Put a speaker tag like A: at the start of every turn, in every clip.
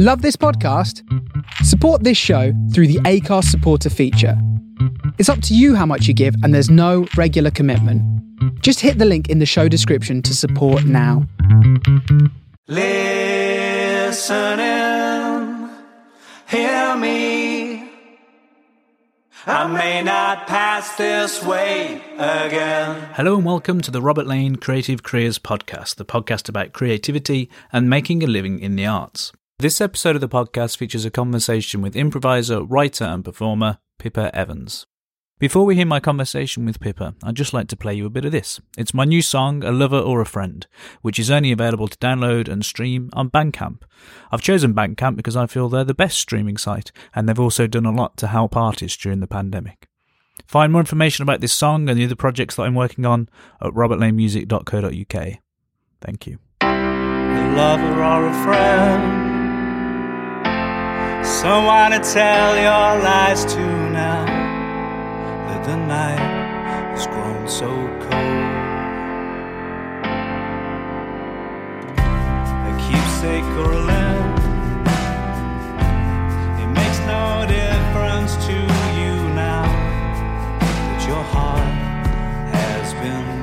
A: Love this podcast? Support this show through the Acast supporter feature. It's up to you how much you give, and there's no regular commitment. Just hit the link in the show description to support now.
B: Listening, hear me. I may not pass this way again.
C: Hello and welcome to the Robert Lane Creative Careers Podcast, the podcast about creativity and making a living in the arts. This episode of the podcast features a conversation with improviser, writer, and performer Pippa Evans. Before we hear my conversation with Pippa, I'd just like to play you a bit of this. It's my new song, A Lover or a Friend, which is only available to download and stream on Bandcamp. I've chosen Bandcamp because I feel they're the best streaming site, and they've also done a lot to help artists during the pandemic. Find more information about this song and the other projects that I'm working on at robertlanemusic.co.uk. Thank you.
B: A lover or a friend. Someone to tell your lies to now that the night has grown so cold. A keepsake or a limb. It makes no difference to you now that your heart has been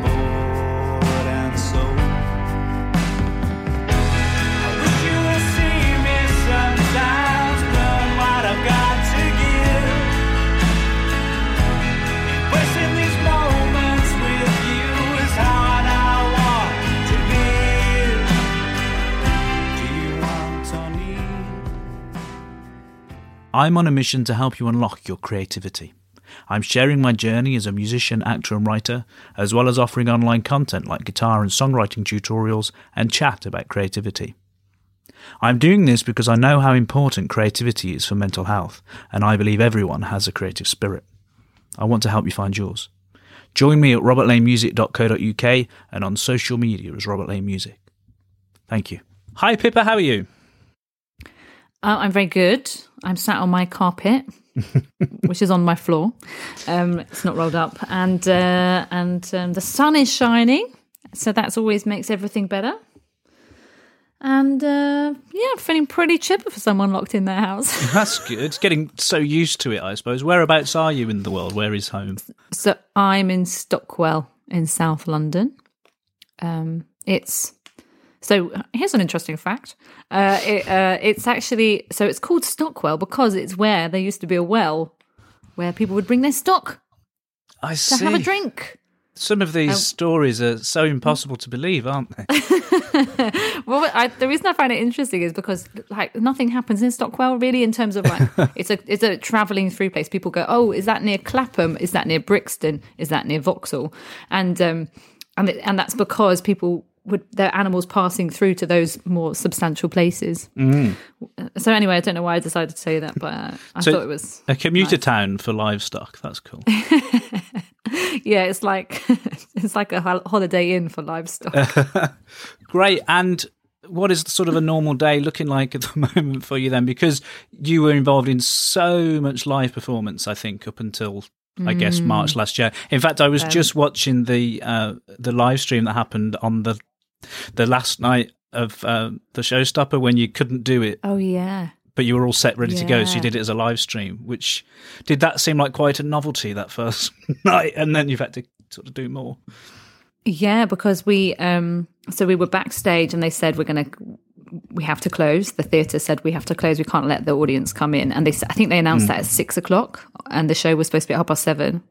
C: I'm on a mission to help you unlock your creativity. I'm sharing my journey as a musician, actor, and writer, as well as offering online content like guitar and songwriting tutorials and chat about creativity. I'm doing this because I know how important creativity is for mental health, and I believe everyone has a creative spirit. I want to help you find yours. Join me at robertlanemusic.co.uk and on social media as Robert Lane Music. Thank you. Hi, Pippa, how are you?
D: Uh, I'm very good. I'm sat on my carpet, which is on my floor. Um, it's not rolled up, and uh, and um, the sun is shining, so that's always makes everything better. And uh, yeah, I'm feeling pretty chipper for someone locked in their house.
C: That's good. It's getting so used to it, I suppose. Whereabouts are you in the world? Where is home?
D: so I'm in Stockwell in South London. Um, it's so here's an interesting fact. Uh, it, uh, it's actually so it's called Stockwell because it's where there used to be a well where people would bring their stock
C: I
D: to
C: see.
D: have a drink.
C: Some of these
D: Um,
C: stories are so impossible to believe, aren't they?
D: Well, I, the reason I find it interesting is because like nothing happens in Stockwell really in terms of like it's a it's a traveling through place. People go, oh, is that near Clapham? Is that near Brixton? Is that near Vauxhall? And um and it, and that's because people would their animals passing through to those more substantial places. So anyway, I don't know why I decided to say that, but uh, I
C: So
D: thought it was
C: A commuter
D: nice.
C: town for livestock. That's cool.
D: yeah. It's like it's like a holiday inn for livestock.
C: Great. And what is sort of a normal day looking like at the moment for you then? Because you were involved in so much live performance, I think, up until I guess
D: Mm.
C: March last year. In fact, I was
D: Um,
C: just watching the uh, the live stream that happened on the the last night of uh, the showstopper when you couldn't do it
D: oh yeah.
C: but you were all set ready to go so you did it as a live stream which did that seem like quite a novelty that first night and then you've had to sort of do more
D: Yeah, because we um so we were backstage and they said we're gonna we have to close. The theatre said we have to close. We can't let the audience come in. And they I think they announced that at six o'clock and the show was supposed to be at half past seven.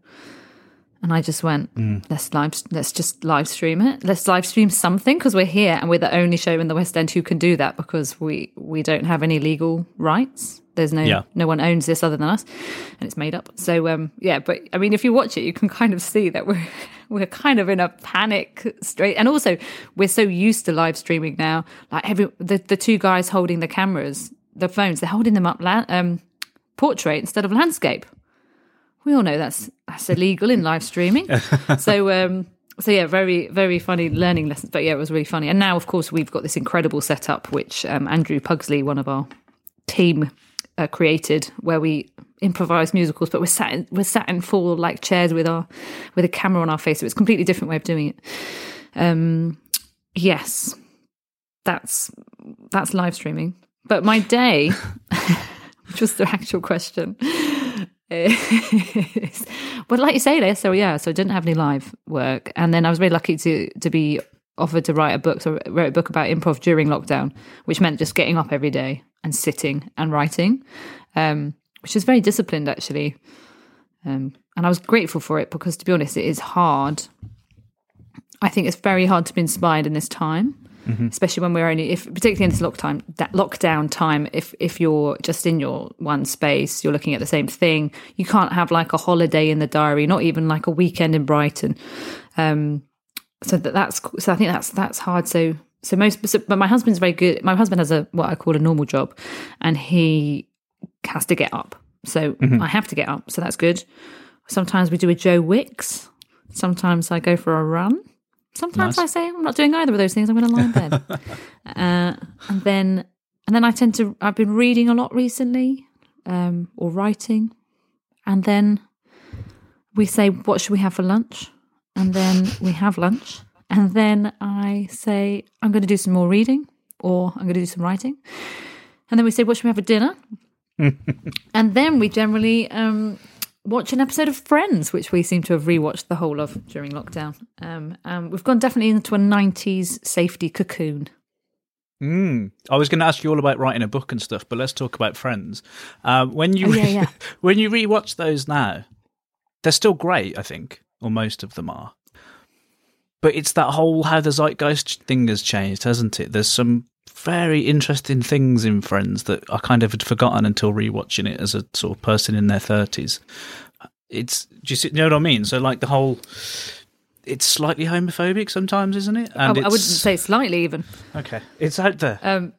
D: And I just went, let's live, let's just live stream it. Let's live stream something because we're here and we're the only show in the West End who can do that because we we don't have any legal rights. There's no
C: Yeah.
D: no one owns this other than us, and it's made up. So um, yeah, but I mean, if you watch it, you can kind of see that we're we're kind of in a panic straight, and also we're so used to live streaming now. Like every the the two guys holding the cameras, the phones, they're holding them up la- um, portrait instead of landscape. We all know that's that's illegal in live streaming. so um, so yeah, very very funny learning lessons. But yeah, it was really funny. And now, of course, we've got this incredible setup, which um, Andrew Pugsley, one of our team, uh, created, where we improvise musicals, but we're sat in, we're sat in full like chairs with our with a camera on our face. So it's a completely different way of doing it. Um, yes, that's that's live streaming. But my day, which was the actual question, but like you say, there, so yeah, so I didn't have any live work, and then I was very lucky to to be offered to write a book. So I wrote a book about improv during lockdown, which meant just getting up every day and sitting and writing, um, which is very disciplined actually. Um, and I was grateful for it because, to be honest, it is hard. I think it's very hard to be inspired in this time, especially when we're only, if particularly in this lockdown, that lockdown time. If if you're just in your one space, you're looking at the same thing. You can't have like a holiday in the diary, not even like a weekend in Brighton. Um, so that that's so I think that's that's hard. So so most, so, but my husband's very good. My husband has a what I call a normal job, and he has to get up. So I have to get up. So that's good. Sometimes we do a Joe Wicks. Sometimes I go for a run. Sometimes I say I'm not doing either of those things. I'm going to lie in bed. uh, and then and then I tend to. I've been reading a lot recently, um, or writing, and then we say, "What should we have for lunch?" And then we have lunch, and then I say, "I'm going to do some more reading," or "I'm going to do some writing," and then we say, "What should we have for dinner?" and then we generally um, watch an episode of Friends, which we seem to have rewatched the whole of during lockdown. Um, um, we've gone definitely into a 90s safety cocoon.
C: Mm. I was going to ask you all about writing a book and stuff, but let's talk about Friends. Uh, when you
D: Oh, yeah, yeah.
C: when you rewatch those now, they're still great. I think, or most of them are. But it's that whole how the zeitgeist thing has changed, hasn't it? There's some very interesting things in Friends that I kind of had forgotten until rewatching it as a sort of person in their thirties. It's do you, you know what I mean? So like the whole. It's slightly homophobic sometimes, isn't it?
D: I, I wouldn't say slightly even.
C: Okay, it's out there.
D: Um,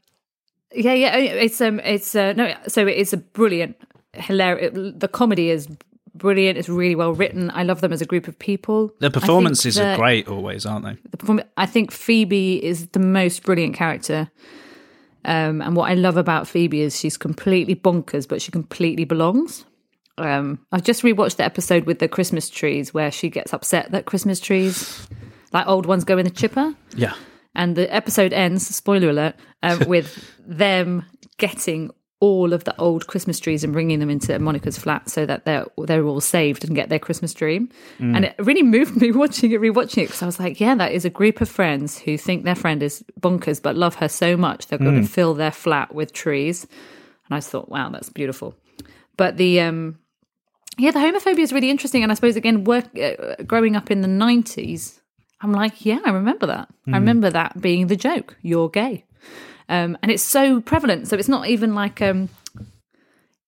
D: yeah, yeah, it's um, it's uh, no, so it's a brilliant, hilarious. The comedy is brilliant. It's really well written. I love them as a group of people.
C: The performances are great always, aren't they?
D: the perform- I think Phoebe is the most brilliant character. Um, and what I love about Phoebe is she's completely bonkers, but she completely belongs. Um, I've just rewatched the episode with the Christmas trees where she gets upset that Christmas trees, like old ones, go in the chipper.
C: Yeah.
D: And the episode ends, spoiler alert, um, with them getting all of the old Christmas trees and bringing them into Monica's flat so that they're they're all saved and get their Christmas tree. And it really moved me watching it, rewatching it, because I was like, yeah, that is a group of friends who think their friend is bonkers but love her so much they're going to fill their flat with trees. And I just thought, wow, that's beautiful. But the um, yeah, the homophobia is really interesting, and I suppose again, work uh, growing up in the nineties, I'm like, yeah, I remember that. I remember that being the joke. You're gay, um, and it's so prevalent. So it's not even like um,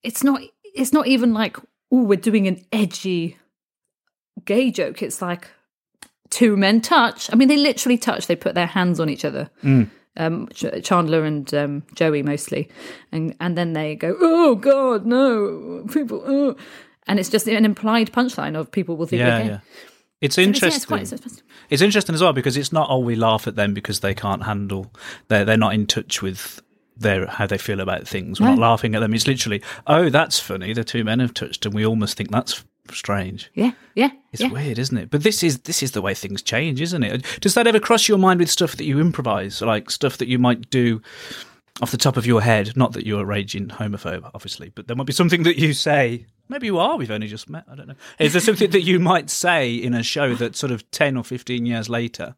D: it's not it's not even like oh, we're doing an edgy gay joke. It's like two men touch. I mean, they literally touch. They put their hands on each other. Um, Ch- Chandler and um, Joey mostly, and and then they go, "Oh God, no, people!" Oh. And it's just an implied punchline of people will think
C: Yeah, yeah. It's
D: So it's- yeah,
C: interesting.
D: it's quite- It's
C: interesting as well because it's not oh we laugh at them because they can't handle they're they're not in touch with their how they feel about things. We're
D: No.
C: not laughing at them. It's literally oh that's funny. The two men have touched and we almost think that's strange.
D: yeah, yeah,
C: It's
D: yeah.
C: weird, isn't it? But this is this is the way things change, isn't it? Does that ever cross your mind with stuff that you improvise, like stuff that you might do off the top of your head? Not that you're a raging homophobe, obviously, but there might be something that you say. Maybe you are. We've only just met. I don't know. Is there something that you might say in a show that sort of ten or fifteen years later?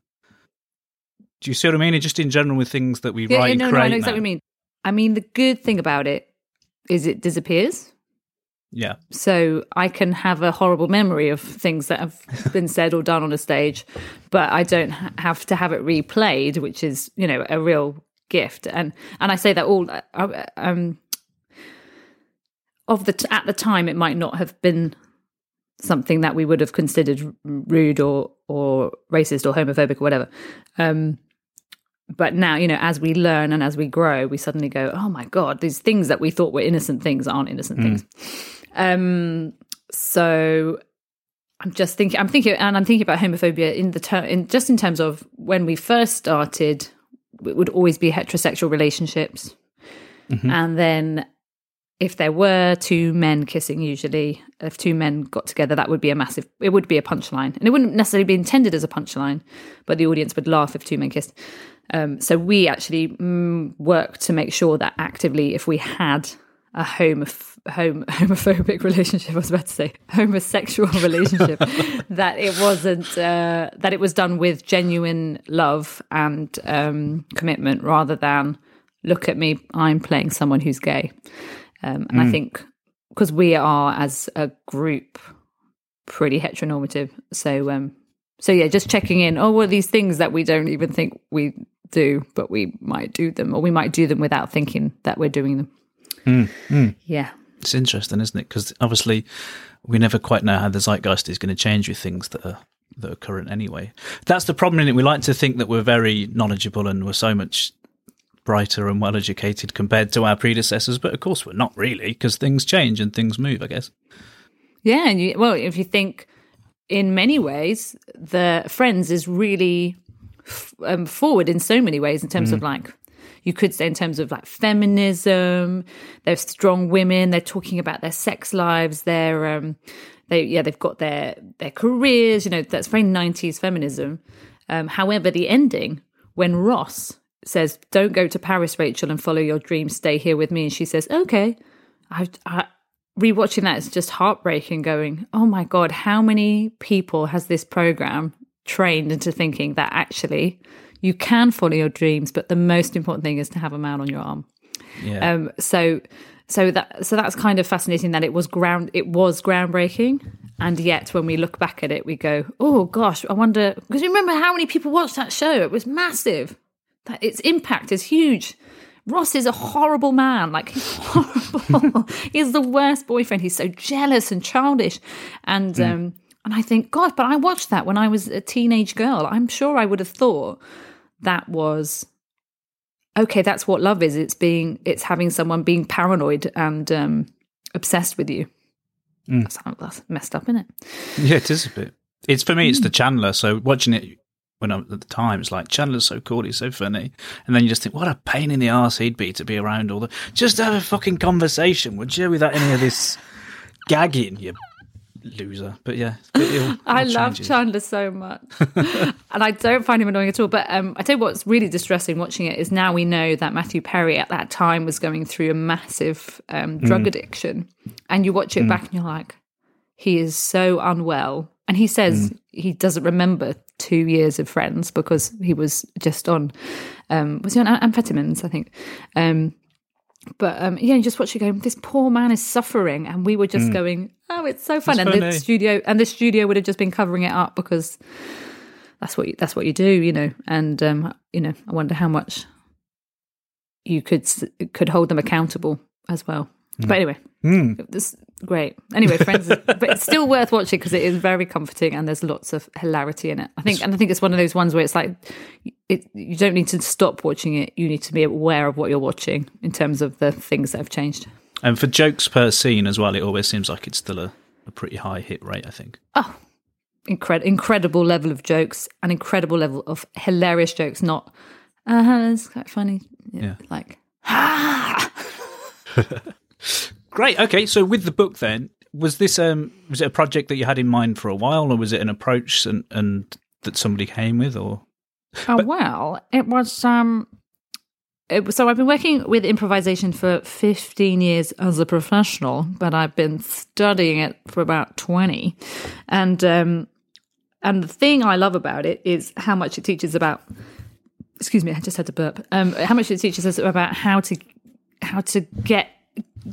C: Do you see what I mean? Just in general with things that we
D: Yeah,
C: write
D: yeah,
C: and
D: no, no. I know exactly
C: now.
D: what you mean. I mean, the good thing about it is it disappears.
C: Yeah,
D: So I can have a horrible memory of things that have been said or done on a stage, but I don't have to have it replayed, which is you know a real gift. And and I say that all uh, um, of the t- at the time it might not have been something that we would have considered rude or or racist or homophobic or whatever. Um, but now you know as we learn and as we grow we suddenly go oh my god these things that we thought were innocent things aren't innocent things um so i'm just thinking i'm thinking and i'm thinking about homophobia in the term in just in terms of when we first started it would always be heterosexual relationships. And then if there were two men kissing usually if two men got together that would be a massive it would be a punchline. And it wouldn't necessarily be intended as a punchline but the audience would laugh if two men kissed. Um, so we actually mm, work to make sure that actively, if we had a home, home homophobic relationship, I was about to say homosexual relationship, that it wasn't uh, that it was done with genuine love and um, commitment rather than look at me, I'm playing someone who's gay. Um, and I think because we are as a group pretty heteronormative, so um, so yeah, just checking in. Oh, what are these things that we don't even think we do, but we might do them, or we might do them without thinking that we're doing them. Mm, mm. Yeah.
C: It's interesting, isn't it? Because obviously, we never quite know how the zeitgeist is going to change with things that are that are current anyway. That's the problem in it. We like to think that we're very knowledgeable and we're so much brighter and well educated compared to our predecessors, but of course we're not really because things change and things move. I guess.
D: Yeah, and you, well, if you think in many ways, the Friends is really f- um, forward in so many ways in terms of mm. like you could say in terms of like feminism. They're strong women. They're talking about their sex lives. They're um, they yeah they've got their their careers. You know that's very nineties feminism. Um, however, the ending when Ross says, "Don't go to Paris, Rachel, and follow your dreams. Stay here with me," and she says, "Okay." I, I rewatching that it's just heartbreaking. Going, oh my god, how many people has this program trained into thinking that actually you can follow your dreams, but the most important thing is to have a man on your arm.
C: Yeah.
D: Um, so so that so that's kind of fascinating that it was ground it was groundbreaking. And yet when we look back at it we go oh gosh i wonder because you remember how many people watched that show? It was massive. That its impact is huge. Ross is a horrible man. Like he's horrible. He's the worst boyfriend. He's so jealous and childish. And um and i think god but i watched that when i was a teenage girl. I'm sure i would have thought that was okay that's what love is it's being it's having someone being paranoid and um obsessed with you that's, that's messed up isn't it
C: Yeah, it is a bit. It's for me. It's the Chandler. So watching it when I'm at the time, it's like Chandler's so cool. He's so funny, and then you just think, what a pain in the arse he'd be to be around all the. Just have a fucking conversation, would you, without any of this gagging, you loser. But yeah, it'll-
D: I
C: it'll
D: love
C: change.
D: Chandler so much, and I don't find him annoying at all. But um, I tell you what's really distressing watching it is now we know that Matthew Perry at that time was going through a massive um, drug addiction, and you watch it back and you're like, he is so unwell, and he says he doesn't remember two years of Friends because he was just on, um, was he on amphetamines? I think. But um, yeah, you just watch it going. This poor man is suffering, and we were just going, "Oh, it's so fun!"
C: It's
D: and
C: funny.
D: the studio and the studio would have just been covering it up because that's what you, that's what you do, you know. And um, you know, I wonder how much you could could hold them accountable as well. But anyway, this great. Anyway, friends, but it's still worth watching because it is very comforting and there's lots of hilarity in it. I think, and I think it's one of those ones where it's like, it, you don't need to stop watching it. You need to be aware of what you're watching in terms of the things that have changed.
C: And for jokes per scene as well, it always seems like it's still a, a pretty high hit rate. I think.
D: Oh, incredible, incredible level of jokes, an incredible level of hilarious jokes. Not, uh huh, it's quite funny.
C: Yeah.
D: Like, ah,
C: Great. Okay, so with the book, then was this um was it a project that you had in mind for a while, or was it an approach and and that somebody came with, or
D: Oh well, it was um it so I've been working with improvisation for 15 years as a professional, but I've been studying it for about 20. And um and the thing I love about it is how much it teaches about excuse me, I just had to burp. Um how much it teaches us about how to how to get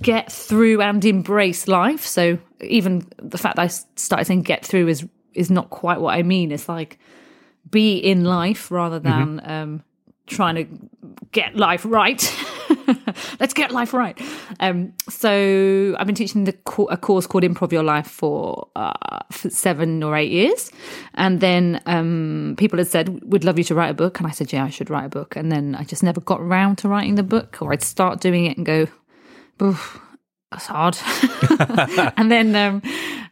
D: get through and embrace life. So even the fact that I started saying get through is is not quite what I mean. It's like be in life rather than um, trying to get life right. Let's get life right. Um, so I've been teaching the co- a course called Improv Your Life for, uh, for seven or eight years, and then um, people had said we'd love you to write a book, and I said yeah, I should write a book, and then I just never got around to writing the book, or I'd start doing it and go, that's hard. and then um,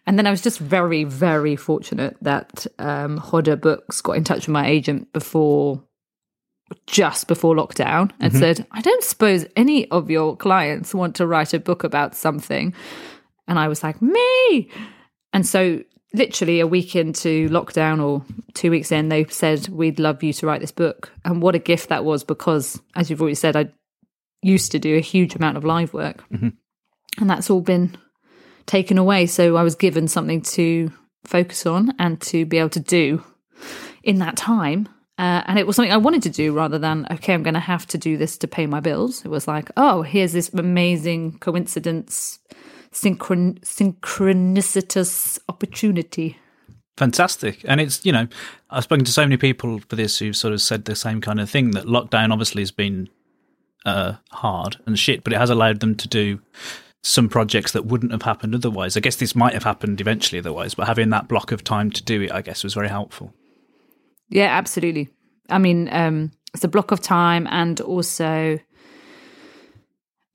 D: and then I was just very, very fortunate that um Hodder Books got in touch with my agent before just before lockdown and said, I don't suppose any of your clients want to write a book about something. And I was like, me. And so literally a week into lockdown or two weeks in, they said, We'd love you to write this book. And what a gift that was because, as you've already said, I used to do a huge amount of live work. And that's all been taken away. So I was given something to focus on and to be able to do in that time. Uh, and it was something I wanted to do rather than, okay, I'm going to have to do this to pay my bills. It was like, oh, here's this amazing coincidence, synchron- synchronicitous opportunity.
C: Fantastic. And it's, you know, I've spoken to so many people for this who've sort of said the same kind of thing that lockdown obviously has been uh, hard and shit, but it has allowed them to do some projects that wouldn't have happened otherwise. I guess this might have happened eventually otherwise, but having that block of time to do it, I guess, was very helpful.
D: Yeah, absolutely. I mean, um, it's a block of time, and also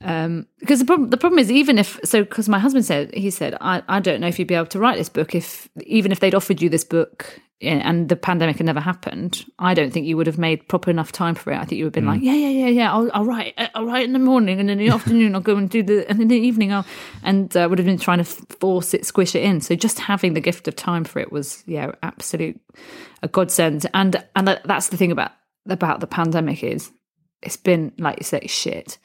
D: um, because the problem the problem is even if so because my husband said he said I, I don't know if you'd be able to write this book if even if they'd offered you this book and the pandemic had never happened. I don't think you would have made proper enough time for it. I think you would have been like yeah yeah yeah yeah I'll, I'll write eh, I'll write in the morning and in the afternoon I'll go and do the and in the evening I'll and uh, would have been trying to force it squish it in. So just having the gift of time for it was yeah absolute a godsend. And and that's the thing about about the pandemic is it's been like you say shit.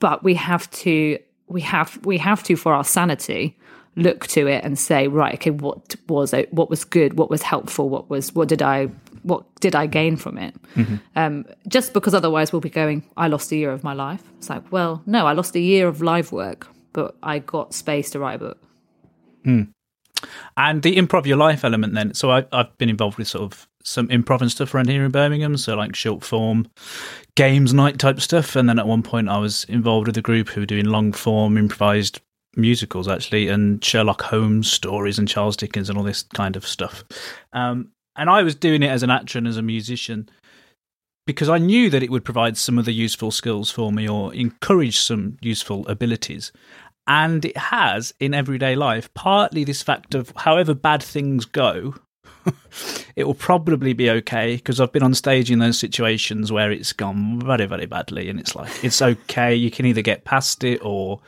D: But we have to we have we have to for our sanity look to it and say right okay what was it? What was good? What was helpful? What was what did i what did i gain from it? Um, just because otherwise we'll be going i lost a year of my life. It's like well no i lost a year of live work but i got space to write a book.
C: And the improv your life element then. So I, I've been involved with sort of some improv and stuff around here in Birmingham. So like short form games night type stuff. And then at one point I was involved with a group who were doing long form improvised musicals actually and Sherlock Holmes stories and Charles Dickens and all this kind of stuff. Um, and I was doing it as an actor and as a musician because I knew that it would provide some of the useful skills for me or encourage some useful abilities. And it has in everyday life, partly this fact of however bad things go, it will probably be okay because I've been on stage in those situations where it's gone very, very badly. And it's like, it's okay. You can either get past it or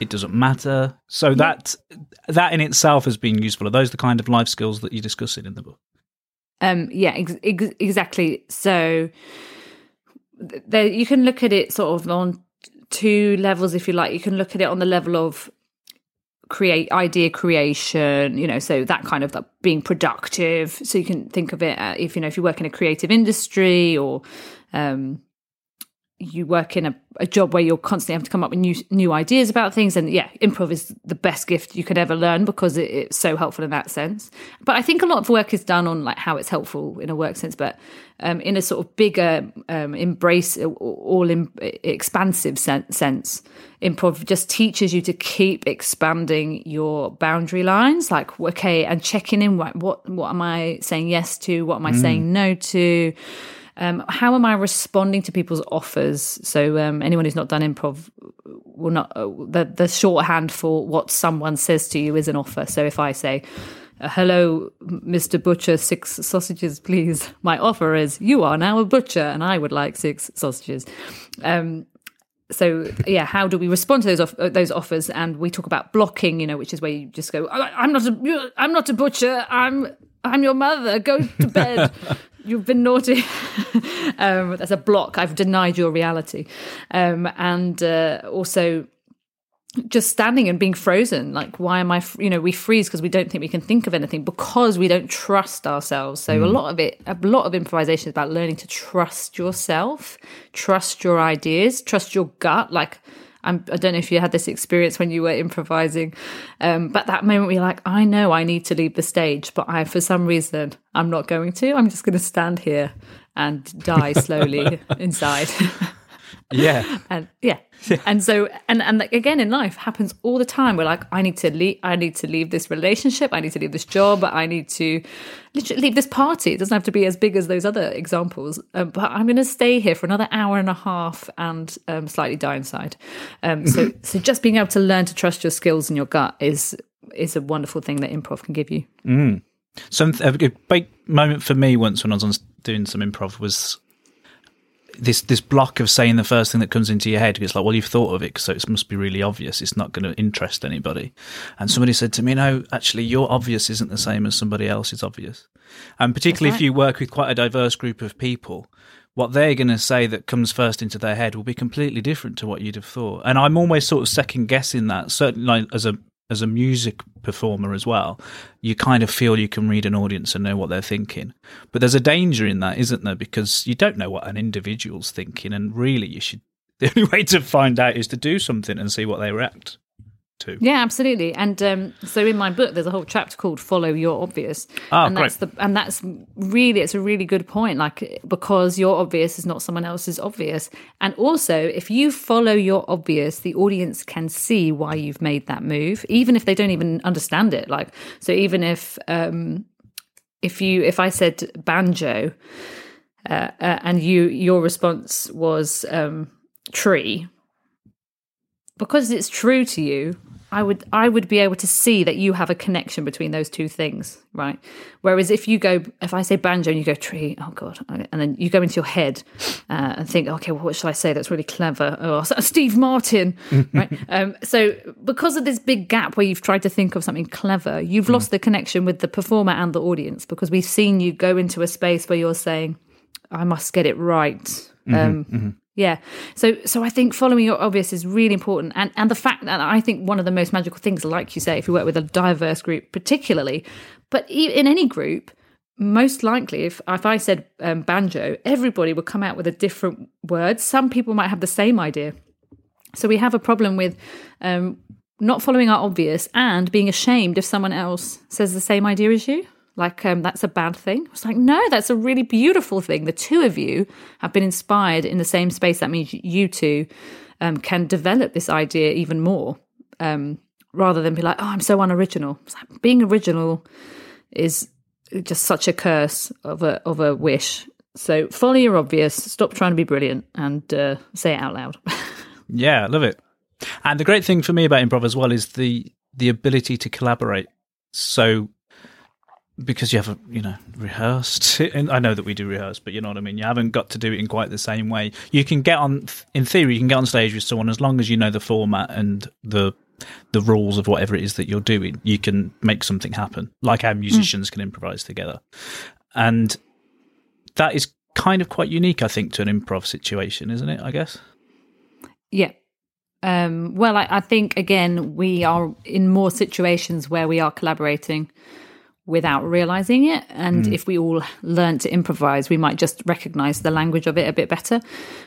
C: it doesn't matter. So that, that in itself has been useful. Are those the kind of life skills that you're discussing in the book?
D: Um, yeah, ex- ex- exactly. So there, you can look at it sort of on two levels, if you like. You can look at it on the level of create idea creation, you know, so that kind of like being productive. So you can think of it uh, if you know if you work in a creative industry or um, you work in a, a job where you're constantly having to come up with new new ideas about things. And yeah improv is the best gift you could ever learn because it, it's so helpful in that sense. But i think a lot of work is done on like how it's helpful in a work sense. But um, in a sort of bigger um, embrace all in, expansive sen- sense improv just teaches you to keep expanding your boundary lines. Like okay and checking in what what, what am i saying yes to? What am i saying no to um, how am I responding to people's offers? So um, anyone who's not done improv will not uh, the the shorthand for what someone says to you is an offer. So if I say, uh, "Hello, Mr. Butcher, six sausages, please," my offer is, "You are now a butcher, and I would like six sausages." Um, so yeah, how do we respond to those off- uh, those offers? And we talk about blocking, you know, which is where you just go, "I- "I'm not a I'm not a butcher. I'm I'm your mother. Go to bed." You've been naughty. um, that's a block. I've denied your reality. Um, and uh, also, just standing and being frozen. Like, why am i you know, we freeze because we don't think we can think of anything because we don't trust ourselves. So, a lot of it, a lot of improvisation is about learning to trust yourself, trust your ideas, trust your gut. Like, I'm, I don't know if you had this experience when you were improvising, um, but that moment where you're like, I know I need to leave the stage, but I, for some reason, I'm not going to. I'm just going to stand here and die slowly inside.
C: Yeah.
D: and yeah. and so and and like, again in life happens all the time. We're like i need to leave i need to leave this relationship. I need to leave this job. I need to literally leave this party. It doesn't have to be as big as those other examples. Um, but i'm going to stay here for another hour and a half and um, slightly die inside. Um, so so just being able to learn to trust your skills and your gut is is a wonderful thing that improv can give you. Mm.
C: Some a big moment for me once when I was on, doing some improv was this this block of saying the first thing that comes into your head. It's like, well, you've thought of it, so it must be really obvious. It's not going to interest anybody. And somebody said to me, no, actually, your obvious isn't the same as somebody else's obvious. And particularly if you work with quite a diverse group of people, what they're going to say that comes first into their head will be completely different to what you'd have thought. And I'm always sort of second guessing that, certainly as a as a music performer as well, you kind of feel you can read an audience and know what they're thinking. But there's a danger in that, isn't there? Because you don't know what an individual's thinking, and really, you should. The only way to find out is to do something and see what they react to.
D: Yeah, absolutely. And um, so in my book, there's a whole chapter called "Follow Your Obvious,"
C: Ah,
D: and that's the and that's really it's a really good point. Like because your obvious is not someone else's obvious, and also if you follow your obvious, the audience can see why you've made that move, even if they don't even understand it. Like so, even if um, if you if I said banjo, uh, uh, and you your response was um, tree because it's true to you i would i would be able to see that you have a connection between those two things right? Whereas if you go if i say banjo and you go tree oh god and then you go into your head uh, and think okay well, what should i say? That's really clever. Oh steve martin right? Um, so because of this big gap where you've tried to think of something clever you've lost the connection with the performer and the audience because we've seen you go into a space where you're saying i must get it right. Um, yeah. So so I think following your obvious is really important. And and the fact that I think one of the most magical things, like you say, if you work with a diverse group particularly, but in any group, most likely if if I said um, banjo, everybody would come out with a different word. Some people might have the same idea. So we have a problem with um, not following our obvious and being ashamed if someone else says the same idea as you. Like um, that's a bad thing. It's like no, that's a really beautiful thing. The two of you have been inspired in the same space. That means you two um, can develop this idea even more, um, rather than be like, oh, I'm so unoriginal. Like being original is just such a curse of a of a wish. So follow your obvious. Stop trying to be brilliant and uh, say it out loud.
C: Yeah, love it. And the great thing for me about improv as well is the the ability to collaborate. So because you haven't, you know, rehearsed. And I know that we do rehearse, but you know what I mean. You haven't got to do it in quite the same way. You can get on, in theory, you can get on stage with someone as long as you know the format and the the rules of whatever it is that you're doing. You can make something happen, like how musicians can improvise together, and that is kind of quite unique, I think, to an improv situation, isn't it? I guess.
D: Yeah. Um, well, I, I think again we are in more situations where we are collaborating without realizing it, and if we all learn to improvise, we might just recognize the language of it a bit better.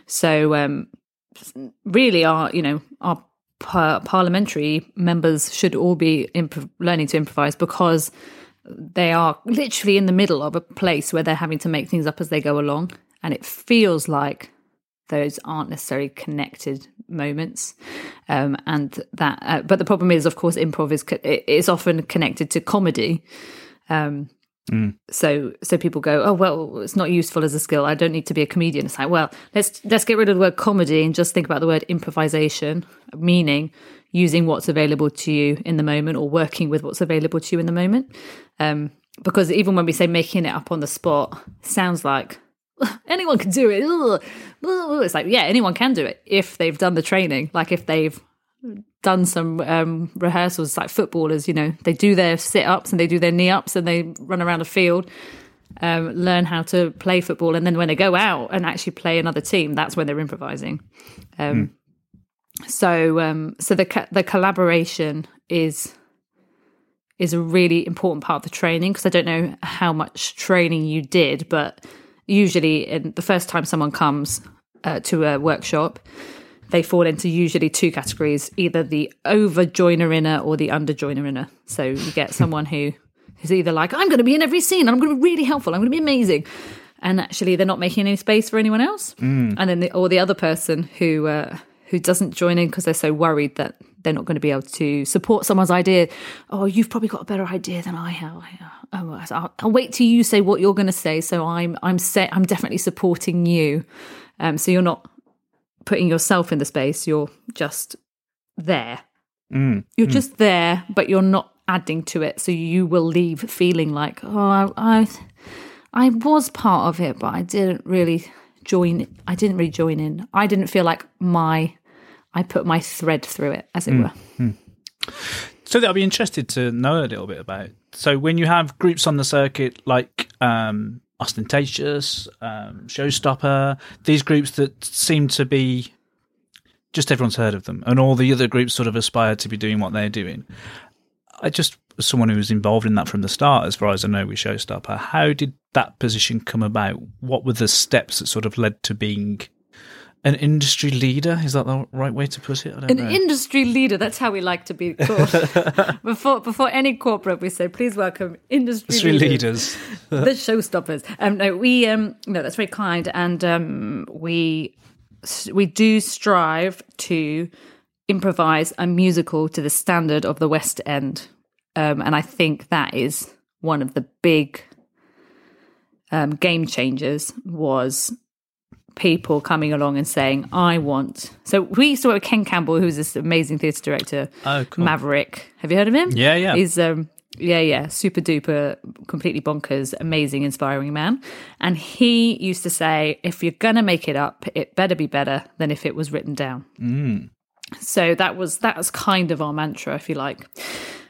D: So, um, really, our you know our par- parliamentary members should all be improv- learning to improvise because they are literally in the middle of a place where they're having to make things up as they go along, and it feels like those aren't necessarily connected moments. Um, and that uh, but the problem is of course improv is co- is often connected to comedy um, so so people go oh well it's not useful as a skill. I don't need to be a comedian. It's like well let's let's get rid of the word comedy and just think about the word improvisation meaning using what's available to you in the moment or working with what's available to you in the moment. Um, because even when we say making it up on the spot sounds like anyone can do it. It's like, yeah, anyone can do it if they've done the training. Like if they've done some um, rehearsals, like footballers, you know, they do their sit ups and they do their knee ups and they run around a field, um, learn how to play football. And then when they go out and actually play another team, that's when they're improvising. Um, So, um, so the the collaboration is is a really important part of the training because I don't know how much training you did, but usually in the first time someone comes uh, to a workshop, they fall into usually two categories: either the over joiner inner or the under joiner inner. So you get someone who is either like, "I'm going to be in every scene, and I'm going to be really helpful, I'm going to be amazing," and actually they're not making any space for anyone else, and then the, or the other person who uh, who doesn't join in because they're so worried that they're not going to be able to support someone's idea. Oh, you've probably got a better idea than I have. Oh, I'll, I'll wait till you say what you're going to say. So I'm I'm set. I'm definitely supporting you. Um, so you're not putting yourself in the space. You're just there. Mm, you're mm. just there, but you're not adding to it. So you will leave feeling like, oh, I, I, I was part of it, but I didn't really join. I didn't really join in. I didn't feel like my. I put my thread through it, as it mm, were.
C: So that I'd be interested to know a little bit about. So when you have groups on the circuit like um, Austentatious, um, Showstopper, these groups that seem to be just everyone's heard of them, and all the other groups sort of aspire to be doing what they're doing. I just, as someone who was involved in that from the start, as far as I know, with Showstopper, how did that position come about? What were the steps that sort of led to being an industry leader? Is that the right way to put it? I don't
D: An
C: know.
D: industry leader. That's how we like to be called. before before any corporate, we say, please welcome industry,
C: Industry
D: leaders.
C: leaders.
D: the showstoppers. Um, no, we um, no, that's very kind, and um, we we do strive to improvise a musical to the standard of the West End, um, and I think that is one of the big um, game changers. Was people coming along and saying, "I want." So we used to work with Ken Campbell, who's this amazing theatre director,
C: Oh, cool.
D: Maverick. Have you heard of him?
C: Yeah, yeah.
D: He's um yeah, yeah, super duper, completely bonkers, amazing, inspiring man. And he used to say, if you're gonna make it up, it better be better than if it was written down. So that was that was kind of our mantra, if you like.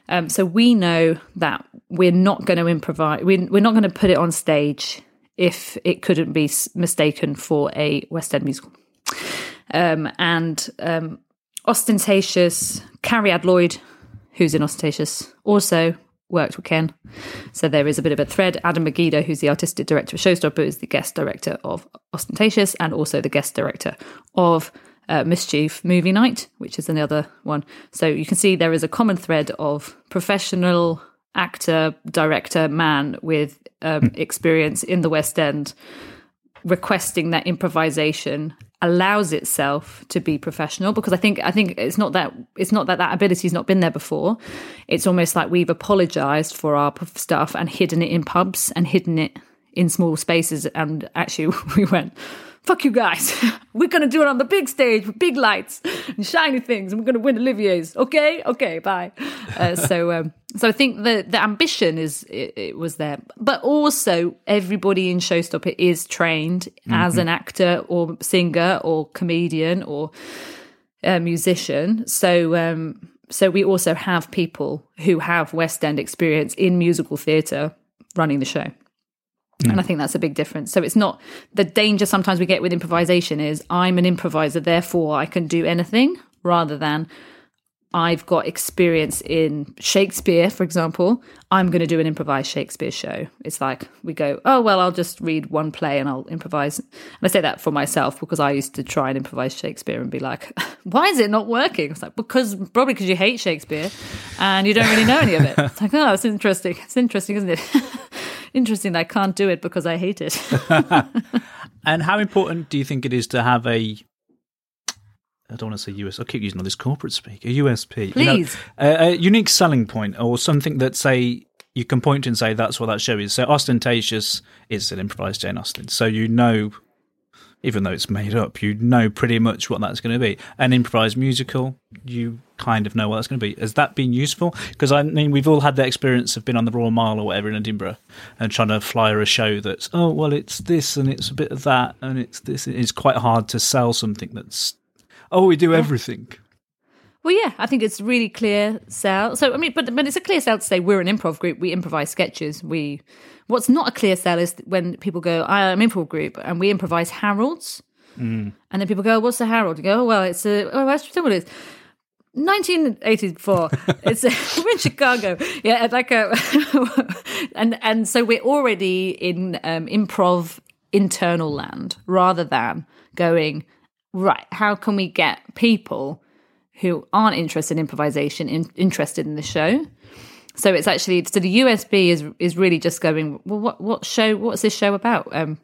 D: Um, so we know that we're not going to improvise. We're, we're not going to put it on stage if it couldn't be mistaken for a West End musical. Um, and um, Austentatious Carrie Ad Lloyd, who's in Austentatious, also worked with Ken. So there is a bit of a thread. Adam Meggido, who's the artistic director of Showstopper, is the guest director of Austentatious and also the guest director of uh, Mischief Movie Night, which is another one. So you can see there is a common thread of professional actor, director, man with um, experience in the West End requesting that improvisation allows itself to be professional because I think I think it's not that it's not that that ability's not been there before. It's almost like we've apologized for our stuff and hidden it in pubs and hidden it in small spaces and actually we went fuck you guys. We're gonna do it on the big stage with big lights and shiny things and we're gonna win olivier's. Okay? Okay bye. Uh, so um so i think the the ambition is it, it was there. But also everybody in showstopper is trained as an actor or singer or comedian or a musician. So um so we also have people who have west end experience in musical theatre running the show and I mm. think that's a big difference. So it's not the danger sometimes we get with improvisation is I'm an improviser, therefore I can do anything, rather than I've got experience in Shakespeare, for example. I'm going to do an improvised Shakespeare show. It's like we go, oh, well, I'll just read one play and I'll improvise. And I say that for myself because I used to try and improvise Shakespeare and be like, why is it not working? It's like, because probably because you hate Shakespeare and you don't really know any of it. It's like, oh, it's interesting. It's interesting, isn't it? interesting I can't do it because I hate it.
C: And how important do you think it is to have a? I don't want to say US. I keep using all this corporate speak. A USP, you know,
D: Please.
C: a, a unique selling point, or something that say you can point to and say that's what that show is. So Austentatious is an improvised Jane Austen. So you know, even though it's made up, you know pretty much what that's going to be. An improvised musical, you kind of know what that's going to be. Has that been useful? Because I mean, we've all had the experience of being on the Royal Mile or whatever in Edinburgh and trying to flyer a show that's oh well, it's this and it's a bit of that and it's this. It's quite hard to sell something that's oh we do everything.
D: Well, yeah, I think it's really clear sell. So, I mean, but but it's a clear sell to say we're an improv group. We improvise sketches. We what's not a clear sell is when people go, "I'm an improv group," and we improvise Harolds, and then people go, "What's a Harold?" You go, "Oh, well, it's a oh, that's what it is." 1984. it's we're in Chicago. Yeah, like a and and so we're already in um, improv internal land rather than going right. How can we get people who aren't interested in improvisation in, interested in the show? So it's actually so the USP is is really just going. Well, what what show? What's this show about? Um,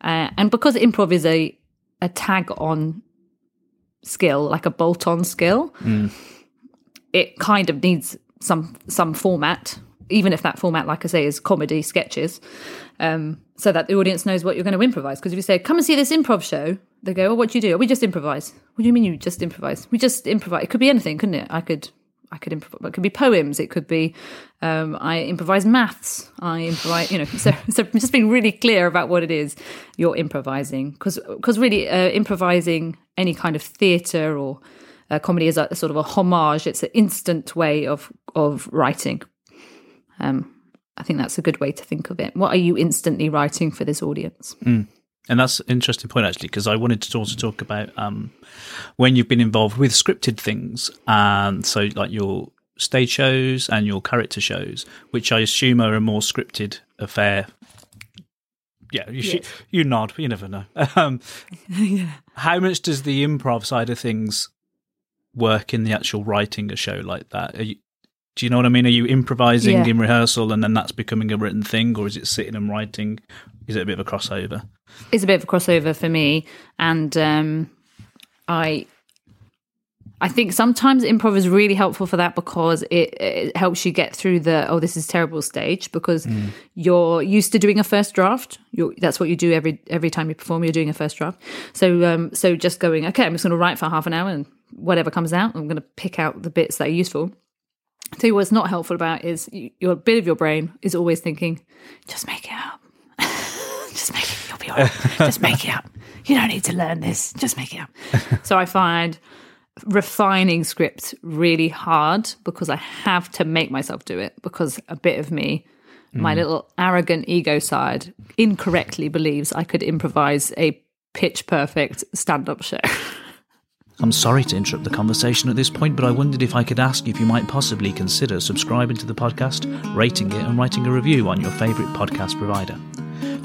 D: uh, and because improv is a a tag on skill, like a bolt on skill, it kind of needs some some format, even if that format, like I say, is comedy sketches, um, so that the audience knows what you're going to improvise. Because if you say, "Come and see this improv show," they go, "Oh, what do you do?" "Oh, we just improvise." What do you mean you just improvise? We just improvise. It could be anything, couldn't it? I could. I could improvise. It could be poems. It could be um, I improvise maths. I improvise. You know, so so just being really clear about what it is you're improvising, because because really uh, improvising any kind of theatre or uh, comedy is a, a sort of a homage. It's an instant way of of writing. Um, I think that's a good way to think of it. What are you instantly writing for this audience?
C: And that's an interesting point, actually, because I wanted to also talk about um, when you've been involved with scripted things, and so like your stage shows and your character shows, which I assume are a more scripted affair. Yeah, you, sh- you nod, but you never know. Um, How much does the improv side of things work in the actual writing a show like that? Are you, do you know what I mean? Are you improvising
D: Yeah.
C: in rehearsal and then that's becoming a written thing, or is it sitting and writing? Is it a bit of a crossover?
D: it's a bit of a crossover for me and um i i think sometimes improv is really helpful for that because it, it helps you get through the oh this is terrible stage because you're used to doing a first draft you're, that's what you do every every time you perform you're doing a first draft so um so just going okay i'm just going to write for half an hour and whatever comes out i'm going to pick out the bits that are useful tell you what's not helpful about is you, your bit of your brain is always thinking, just make it up. just make it. You'll be all right. just make it up. You don't need to learn this. Just make it up. so I find refining scripts really hard because I have to make myself do it because a bit of me, my mm. little arrogant ego side, incorrectly believes I could improvise a pitch perfect stand up show.
C: I'm sorry to interrupt the conversation at this point, but I wondered if I could ask if you might possibly consider subscribing to the podcast, rating it, and writing a review on your favourite podcast provider.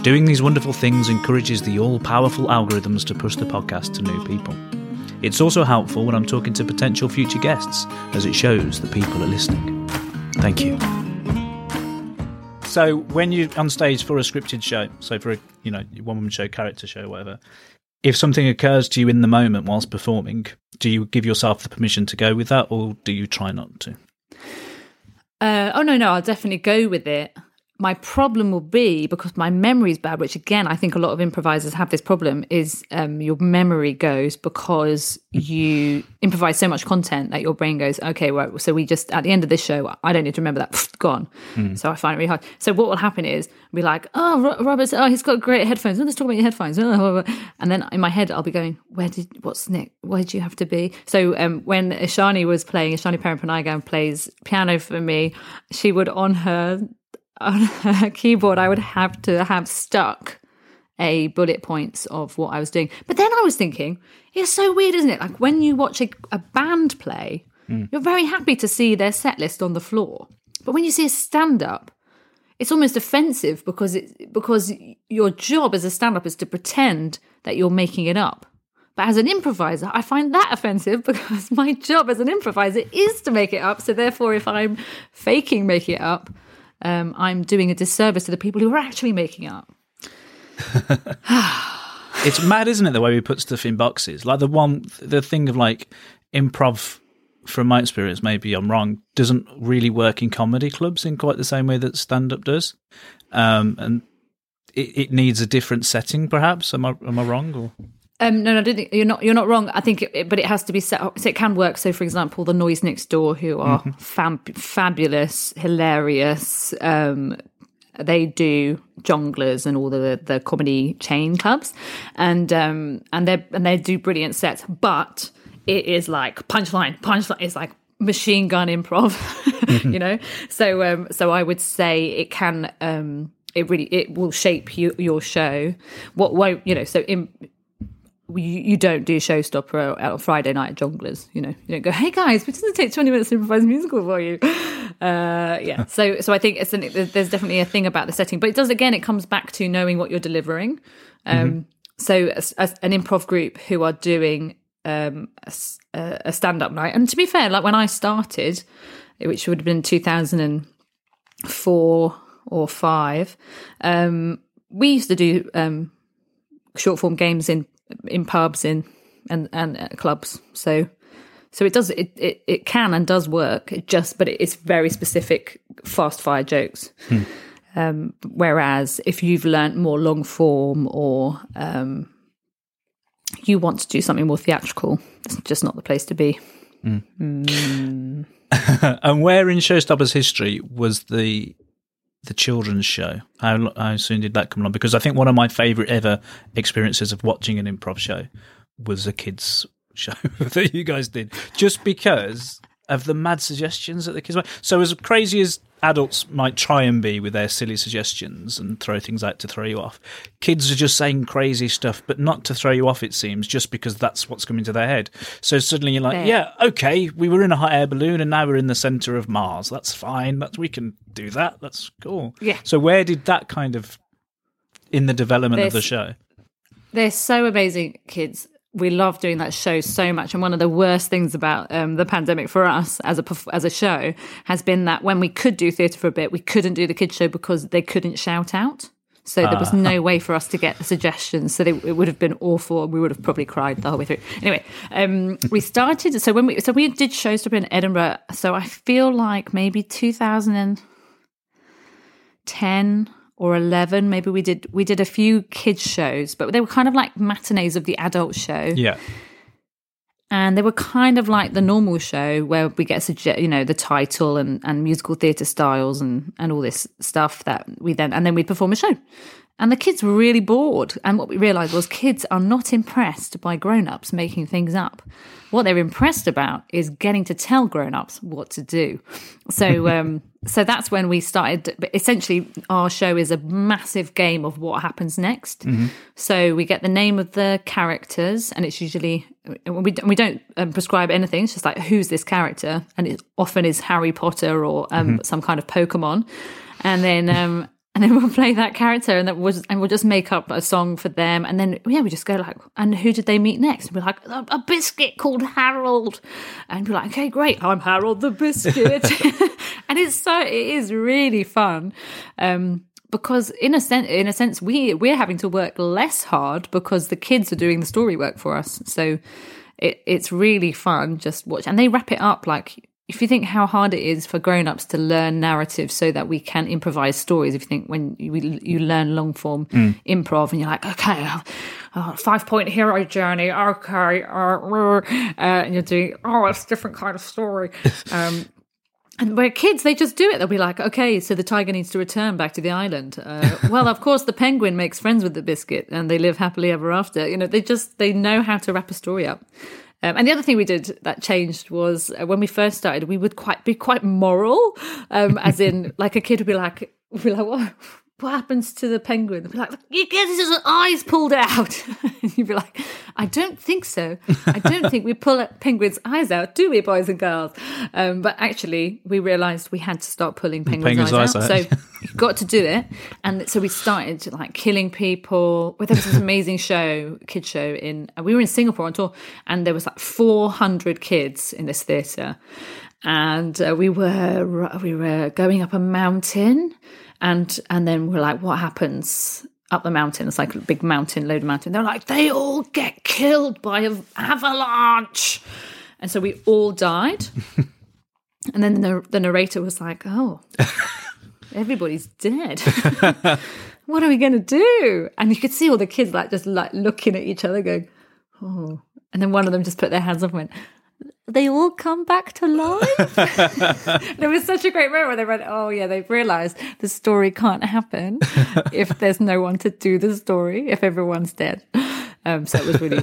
C: Doing these wonderful things encourages the all powerful algorithms to push the podcast to new people. It's also helpful when I'm talking to potential future guests, as it shows that people are listening. Thank you. So, when you're on stage for a scripted show, so for a you know one woman show, character show, whatever, if something occurs to you in the moment whilst performing, do you give yourself the permission to go with that, or do you try not to?
D: Uh, oh no, no, I'll definitely go with it. My problem will be because my memory is bad, which again I think a lot of improvisers have this problem. Is um, your memory goes because you improvise so much content that your brain goes, okay, well, so we just at the end of this show, I don't need to remember that, gone. So I find it really hard. So what will happen is I'll be like, oh, Ro- Robert's, oh, he's got great headphones. Let's talk about your headphones. And then in my head, I'll be going, where did what's next? Where do you have to be? So um, when Ishani was playing, Ishani Parampanagan plays piano for me. She would on her on her keyboard, I would have to have stuck a bullet points of what I was doing. But then I was thinking, it's so weird, isn't it? Like when you watch a, a band play, hmm. you're very happy to see their set list on the floor. But when you see a stand up, it's almost offensive because it because your job as a stand up is to pretend that you're making it up. But as an improviser, I find that offensive because my job as an improviser is to make it up. So therefore, if I'm faking making it up, um, I'm doing a disservice to the people who are actually making up.
C: It's mad, isn't it, the way we put stuff in boxes? Like the one, the thing of like improv, from my experience, maybe I'm wrong, doesn't really work in comedy clubs in quite the same way that stand up does. Um, and it, it needs a different setting, perhaps. Am I, am I wrong? Or?
D: Um, no, no, I don't think you're not. You're not wrong. I think, it, but it has to be set up. So it can work. So, for example, the Noise Next Door, who are fab- fabulous, hilarious. Um, they do Jongleurs and all the the comedy chain clubs, and um, and they and they do brilliant sets. But it is like punchline, punchline. It's like machine gun improv, you know. So um, so I would say it can. Um, it really it will shape you, your show. What won't you know? So in you, you don't do showstopper on Friday night at Jongleurs. You know, you don't go, "Hey guys, we just take twenty minutes to improvise a musical for you." Uh, yeah, so so I think it's an, there's definitely a thing about the setting, but it does again. It comes back to knowing what you're delivering. Um, So as, as an improv group who are doing um, a, a- a stand-up night, and to be fair, like when I started, which would have been two thousand and four or five, um, we used to do um, short form games in in pubs in and and uh, clubs. So so it does it, it it can and does work. It just but it's very specific fast fire jokes. Um, whereas if you've learnt more long form or um, you want to do something more theatrical, it's just not the place to be.
C: and where in Showstoppers history was the the children's show? How how soon did that come along? Because I think one of my favourite ever experiences of watching an improv show was a kids show that you guys did, just because of the mad suggestions that the kids make. So as crazy as adults might try and be with their silly suggestions and throw things out to throw you off, kids are just saying crazy stuff, but not to throw you off. It seems just because that's what's coming to their head. So suddenly you're like, yeah, okay, we were in a hot air balloon and now we're in the center of Mars. That's fine. That's we can do that. That's cool.
D: Yeah.
C: So where did that kind of in the development of the show?
D: They're so amazing, kids. We love doing that show so much, and one of the worst things about um, the pandemic for us as a as a show has been that when we could do theatre for a bit, we couldn't do the kids show because they couldn't shout out. So there was no way for us to get the suggestions. So they, it would have been awful. We would have probably cried the whole way through. Anyway, um, we started. So when we so we did Showstopper in Edinburgh. So I feel like maybe 2010 or 11 maybe we did we did a few kids shows but they were kind of like matinees of the adult show.
C: Yeah.
D: and they were kind of like the normal show where we get you know the title and and musical theatre styles and and all this stuff that we then and then we'd perform a show and the kids were really bored. And what we realized was kids are not impressed by grown-ups making things up. What they're impressed about is getting to tell grown-ups what to do. So um so that's when we started but essentially our show is a massive game of what happens next. So we get the name of the characters and it's usually we don't, we don't um, prescribe anything. It's just like who's this character? And it often is harry potter or um, some kind of pokemon. And then um and then we'll play that character and then we'll just, and we'll just make up a song for them. And then yeah we just go like and who did they meet next? And we're like a, a biscuit called harold. And we're like okay great. I'm harold the biscuit. And it's so it is really fun um because in a sense in a sense we we're having to work less hard because the kids are doing the story work for us. So it, it's really fun just watch and they wrap it up like if you think how hard it is for grown-ups to learn narrative so that we can improvise stories if you think when you, you learn long form improv and you're like okay uh, five point hero journey okay uh, uh, and you're doing oh it's a different kind of story um and where kids, they just do it. They'll be like, okay, so the tiger needs to return back to the island. Uh, well, of course, the penguin makes friends with the biscuit and they live happily ever after. You know, they just, they know how to wrap a story up. Um, and the other thing we did that changed was uh, when we first started, we would quite be quite moral, um, as in like a kid would be like, would be like, what? What happens to the penguin? They'd be like, you get his eyes pulled out. and you'd be like, I don't think so. I don't think we pull a penguin's eyes out, do we, boys and girls? Um, but actually, we realised we had to start pulling penguins',
C: penguins'
D: eyes,
C: eyes
D: out.
C: out.
D: So you got to do it. And so we started like killing people. Well, there was this amazing show, kid show in, we were in Singapore on tour and there was like 400 kids in this theatre. And uh, we were, we were going up a mountain and, and then we're like, what happens? Up the mountain, it's like a big mountain, load of mountain. They're like, they all get killed by an avalanche. And so we all died. and then the, the narrator was like, oh, everybody's dead. what are we going to do? And you could see all the kids like just like looking at each other, going, "Oh!" And then one of them just put their hands up and went, "They all come back to life." it was such a great moment where they went, "Oh yeah, they've realised the story can't happen if there's no one to do the story if everyone's dead." Um, so it was really,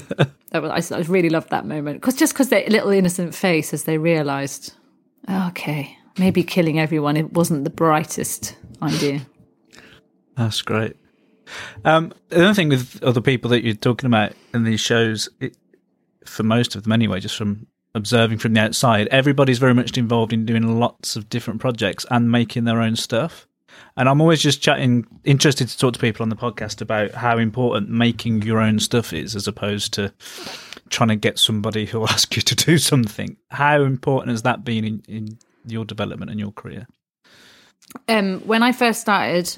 D: that was, I, I really loved that moment because just because their little innocent face as they realised, okay, maybe killing everyone it wasn't the brightest idea.
C: That's great. Um, the other thing with other people that you're talking about in these shows, it, for most of them anyway, just from observing from the outside, everybody's very much involved in doing lots of different projects and making their own stuff. And I'm always just chatting, interested to talk to people on the podcast about how important making your own stuff is, as opposed to trying to get somebody who will ask you to do something. How important has that been in, in your development and your career?
D: Um, when I first started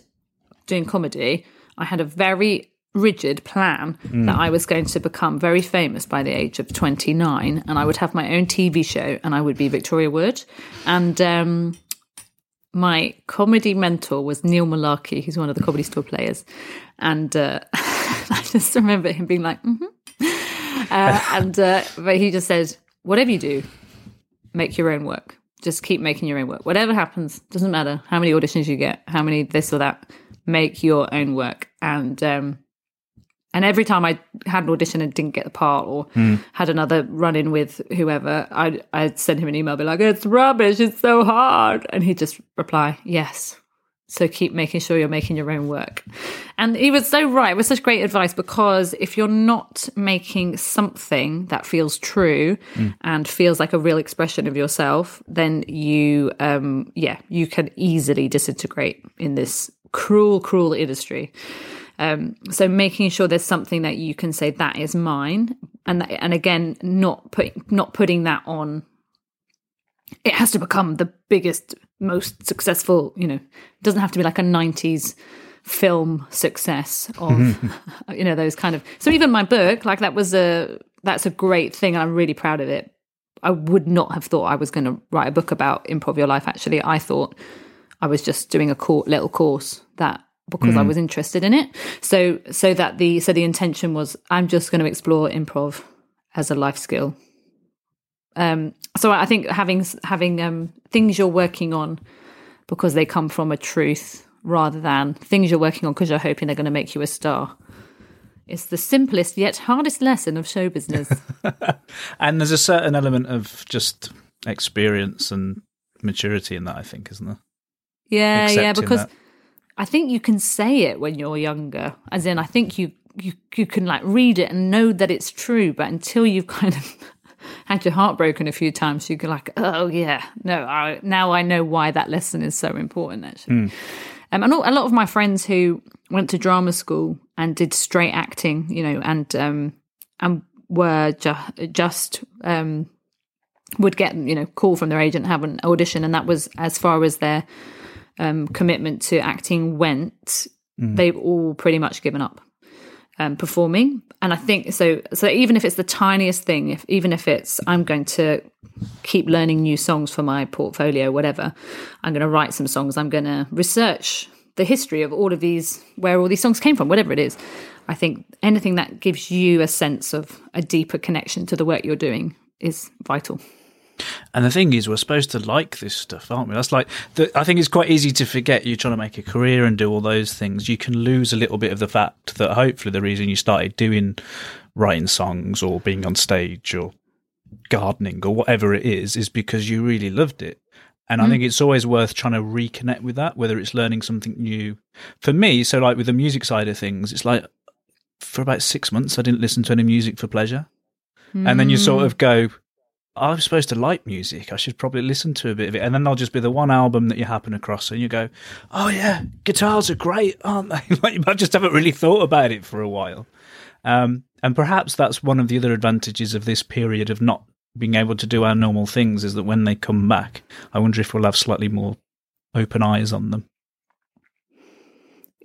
D: doing comedy, I had a very rigid plan that I was going to become very famous by the age of 29 and I would have my own TV show and I would be Victoria Wood. And um, my comedy mentor was Neil Mullarkey, who's one of the comedy store players. And uh, I just remember him being like, mm-hmm. uh, and uh, but he just said, whatever you do, make your own work. just keep making your own work. Whatever happens, doesn't matter how many auditions you get, how many this or that. Make your own work. And um, and every time I had an audition and didn't get the part, or had another run in with whoever, I'd I'd send him an email, be like, "It's rubbish. It's so hard," and he'd just reply, "Yes." So keep making sure you're making your own work. And he was so right. It was such great advice because if you're not making something that feels true and feels like a real expression of yourself, then you, um, yeah, you can easily disintegrate in this cruel, cruel industry. Um, so making sure there's something that you can say that is mine, and that, and again, not put not putting that on it has to become the biggest, most successful, you know, it doesn't have to be like a 90s film success of, you know, those kind of. So even my book, like that was a, that's a great thing. And I'm really proud of it. I would not have thought I was going to write a book about improv your life. Actually, I thought I was just doing a cour little course that because I was interested in it. So, so that the, so the intention was I'm just going to explore improv as a life skill um, so I think having having um, things you're working on because they come from a truth rather than things you're working on because you're hoping they're going to make you a star. It's the simplest yet hardest lesson of show business.
C: And there's a certain element of just experience and maturity in that, I think, isn't there?
D: yeah, yeah, because
C: that.
D: I think you can say it when you're younger. As in, I think you you you can like read it and know that it's true, but until you've kind of had your heart broken a few times, you go like, oh yeah, no, I, now I know why that lesson is so important. Actually, um, and a lot of my friends who went to drama school and did straight acting, you know, and um, and were ju- just um, would get you know call from their agent, have an audition, and that was as far as their um, commitment to acting went. They've all pretty much given up um, performing, and I think so. So even if it's the tiniest thing, if even if it's I'm going to keep learning new songs for my portfolio, whatever, I'm going to write some songs. I'm going to research the history of all of these, where all these songs came from, whatever it is. I think anything that gives you a sense of a deeper connection to the work you're doing is vital.
C: And the thing is, we're supposed to like this stuff, aren't we? That's like, the, I think it's quite easy to forget you're trying to make a career and do all those things. You can lose a little bit of the fact that hopefully the reason you started doing writing songs or being on stage or gardening or whatever it is, is because you really loved it. And I mm-hmm. think it's always worth trying to reconnect with that, whether it's learning something new. For me, so like with the music side of things, it's like for about six months, I didn't listen to any music for pleasure. And then you sort mm. of go, I'm supposed to like music. I should probably listen to a bit of it. And then there'll just be the one album that you happen across and you go, oh, yeah, guitars are great, aren't they? like, you just haven't really thought about it for a while. Um, and perhaps that's one of the other advantages of this period of not being able to do our normal things is that when they come back, I wonder if we'll have slightly more open eyes on them.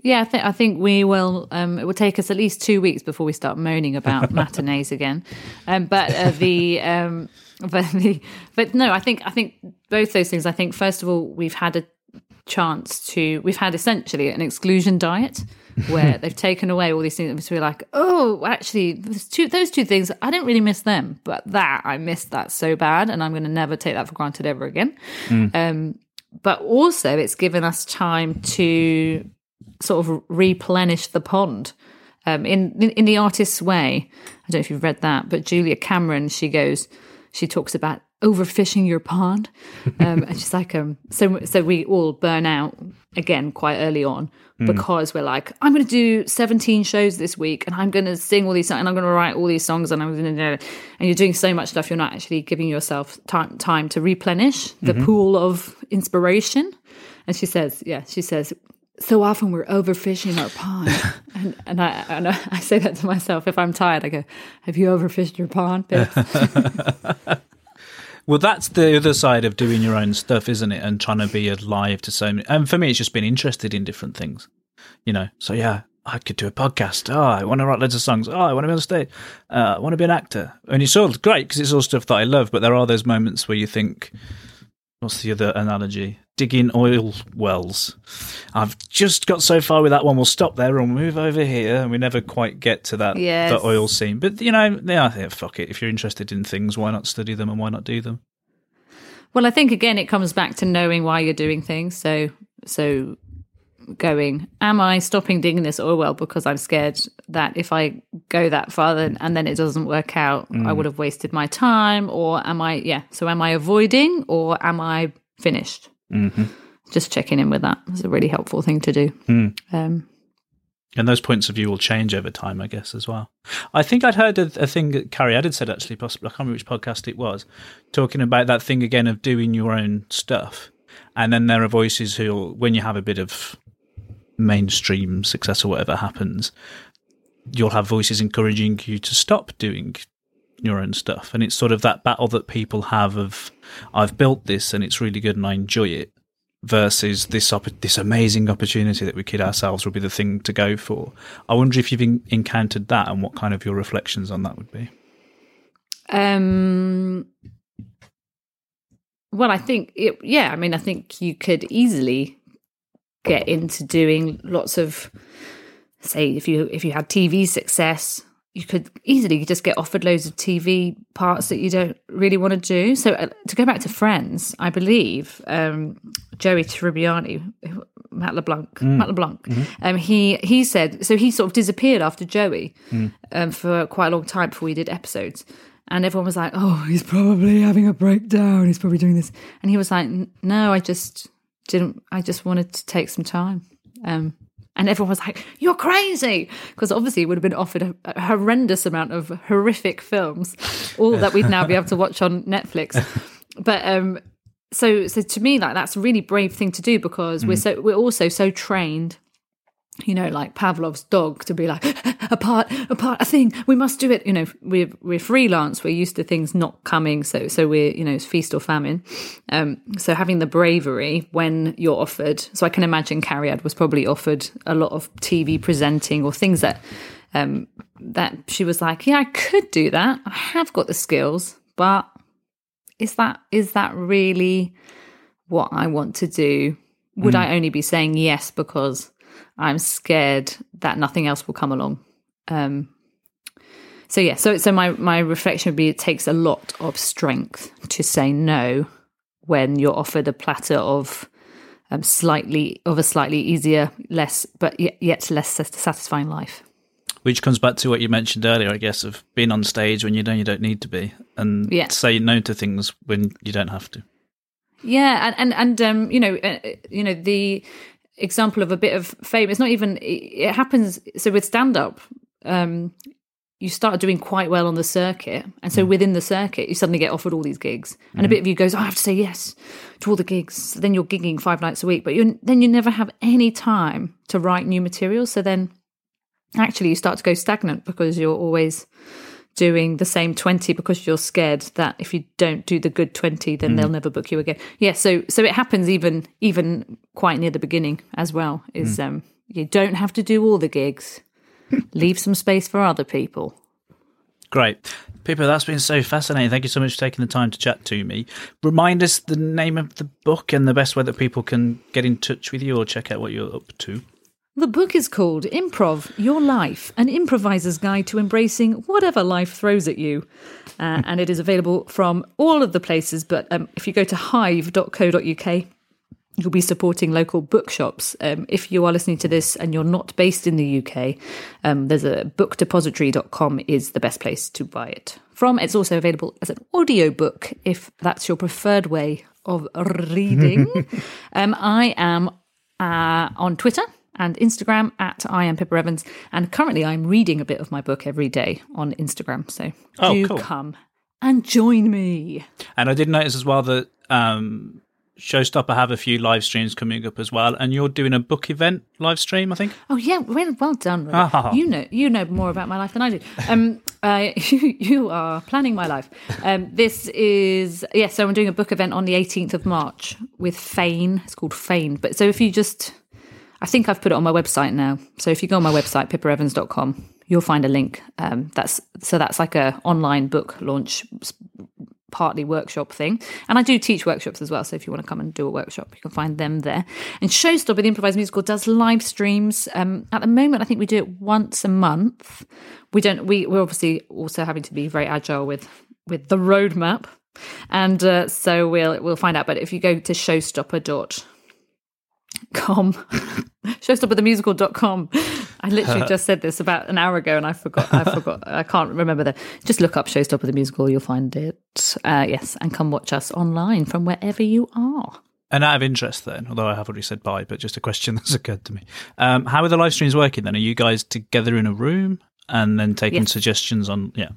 D: Yeah, I think I think we will. Um, it will take us at least two weeks before we start moaning about matinees again. Um, but uh, the um, but the but no, I think I think both those things. I think first of all, we've had a chance to we've had essentially an exclusion diet where they've taken away all these things. So we're like, oh, actually, those two, those two things, I didn't really miss them, but that I missed that so bad, and I'm going to never take that for granted ever again. Um, but also, it's given us time to sort of replenish the pond um, in, in in the artist's way. I don't know if you've read that, but Julia Cameron, she goes, she talks about overfishing your pond, um, and she's like, um, so so we all burn out again quite early on because we're like, I'm going to do 17 shows this week, and I'm going to sing all these songs, and I'm going to write all these songs, and I'm going to, and you're doing so much stuff, you're not actually giving yourself time time to replenish the pool of inspiration. And she says, yeah, she says, so often we're overfishing our pond. and, and, I, and I I say that to myself. If I'm tired, I go, have you overfished your pond.
C: Well, that's the other side of doing your own stuff, isn't it? And trying to be alive to so many. And for me, it's just been interested in different things, you know. So yeah, I could do a podcast. Oh, I want to write loads of songs. Oh, I want to be on stage. Uh, I want to be an actor. And it's all great because it's all stuff that I love. But there are those moments where you think, what's the other analogy? Digging oil wells. I've just got so far with that one. We'll stop there and move over here, and we never quite get to that
D: Yes.
C: the oil scene. But you know, yeah, I think fuck it. If you're interested in things, why not study them and why not do them?
D: Well, I think again it comes back to knowing why you're doing things. So so going, am I stopping digging this oil well because I'm scared that if I go that far then, and then it doesn't work out, I mm. would have wasted my time? Or am I, yeah, so am I avoiding or am I finished? Mm-hmm. Just checking in with that is a really helpful thing to do. Um,
C: And those points of view will change over time, I guess, as well. I think I'd heard a, a thing that Cariad had said, actually, possibly, I can't remember which podcast it was, talking about that thing again of doing your own stuff. And then there are voices who, when you have a bit of mainstream success or whatever happens, you'll have voices encouraging you to stop doing your own stuff. And it's sort of that battle that people have of, I've built this and it's really good and I enjoy it versus this opp- this amazing opportunity that we kid ourselves will be the thing to go for. I wonder if you've en- encountered that and what kind of your reflections on that would be.
D: Um, well, I think, it, yeah, I mean, I think you could easily get into doing lots of, say, if you if you had TV success, you could easily just get offered loads of TV parts that you don't really want to do. So uh, to go back to Friends, I believe um, Joey Tribbiani, Matt LeBlanc, Matt LeBlanc, um, he he said so he sort of disappeared after Joey um, for quite a long time before we did episodes. And everyone was like, "Oh, he's probably having a breakdown. He's probably doing this." And he was like, "No, I just didn't. I just wanted to take some time." Um, and everyone was like, "You're crazy," because obviously he would have been offered a, a horrendous amount of horrific films, all that we'd now be able to watch on Netflix. But um, so so to me, like that's a really brave thing to do because we're so we're also so trained you know, like Pavlov's dog to be like a part, a part, a thing. We must do it. You know, we're we're freelance. We're used to things not coming, so so we're you know it's feast or famine. Um, so having the bravery when you're offered. So I can imagine Cariad was probably offered a lot of TV presenting or things that um that she was like, yeah, I could do that. I have got the skills, but is that is that really what I want to do? Would I only be saying yes because I'm scared that nothing else will come along. Um, so yeah, so so my my reflection would be it takes a lot of strength to say no when you're offered a platter of um, slightly of a slightly easier, less but yet, yet less satisfying life.
C: Which comes back to what you mentioned earlier, I guess, of being on stage when you know you don't need to be, and
D: Yeah.
C: say no to things when you don't have to.
D: Yeah, and and, and um, you know, uh, you know the example of a bit of fame. It's not even. It, it happens. So with stand up, um, you start doing quite well on the circuit, and so within the circuit, you suddenly get offered all these gigs, and a bit of you goes, "Oh, "I have to say yes to all the gigs." So then you're gigging five nights a week, but you then you never have any time to write new material. So then, actually, you start to go stagnant because you're always doing the same 20 because you're scared that if you don't do the good 20 then they'll never book you again yeah so so it happens even even quite near the beginning as well is um you don't have to do all the gigs leave some space for other people
C: Great. people that's been so fascinating. Thank you so much for taking the time to chat to me. Remind us the name of the book and the best way that people can get in touch with you or check out what you're up to.
D: The book is called improv your life an improviser's guide to embracing whatever life throws at you uh, and it is available from all of the places but um, if you go to hive.co.uk you'll be supporting local bookshops. Um, if you are listening to this and you're not based in the UK, um, there's a bookdepository.com is the best place to buy it from. It's also available as an audiobook if that's your preferred way of reading. um, I am uh, on Twitter and Instagram at I am Pippa Evans, and currently I'm reading a bit of my book every day on Instagram. So
C: Oh,
D: do
C: cool.
D: come and join me.
C: And I did notice as well that um, Showstopper have a few live streams coming up as well, and you're doing a book event live stream, I think.
D: Oh yeah, well, well done.
C: Ah.
D: You know, you know more about my life than I do. Um, uh, you, you are planning my life. Um, this is yeah. So I'm doing a book event on the 18th of March with Fane. It's called Fane. But so if you just, I think I've put it on my website now. So if you go on my website pippaevans.com, you'll find a link. Um, that's so that's like a online book launch partly workshop thing. And I do teach workshops as well. So if you want to come and do a workshop, you can find them there. And Showstopper, the improvised musical, does live streams. Um, at the moment, I think we do it once a month. We don't. We we're obviously also having to be very agile with with the roadmap. And uh, so we'll we'll find out. But if you go to showstopper.com, showstopperthemusical.com, I literally just said this about an hour ago and I forgot. I forgot. I can't remember that. Just look up Showstopper the Musical, you'll find it. Uh, yes, and come watch us online from wherever you are.
C: And out of interest, then, although I have already said bye, but just a question that's occurred to me: um, How are the live streams working? Then, are you guys together in a room and then taking
D: Yes.
C: suggestions on? Yeah,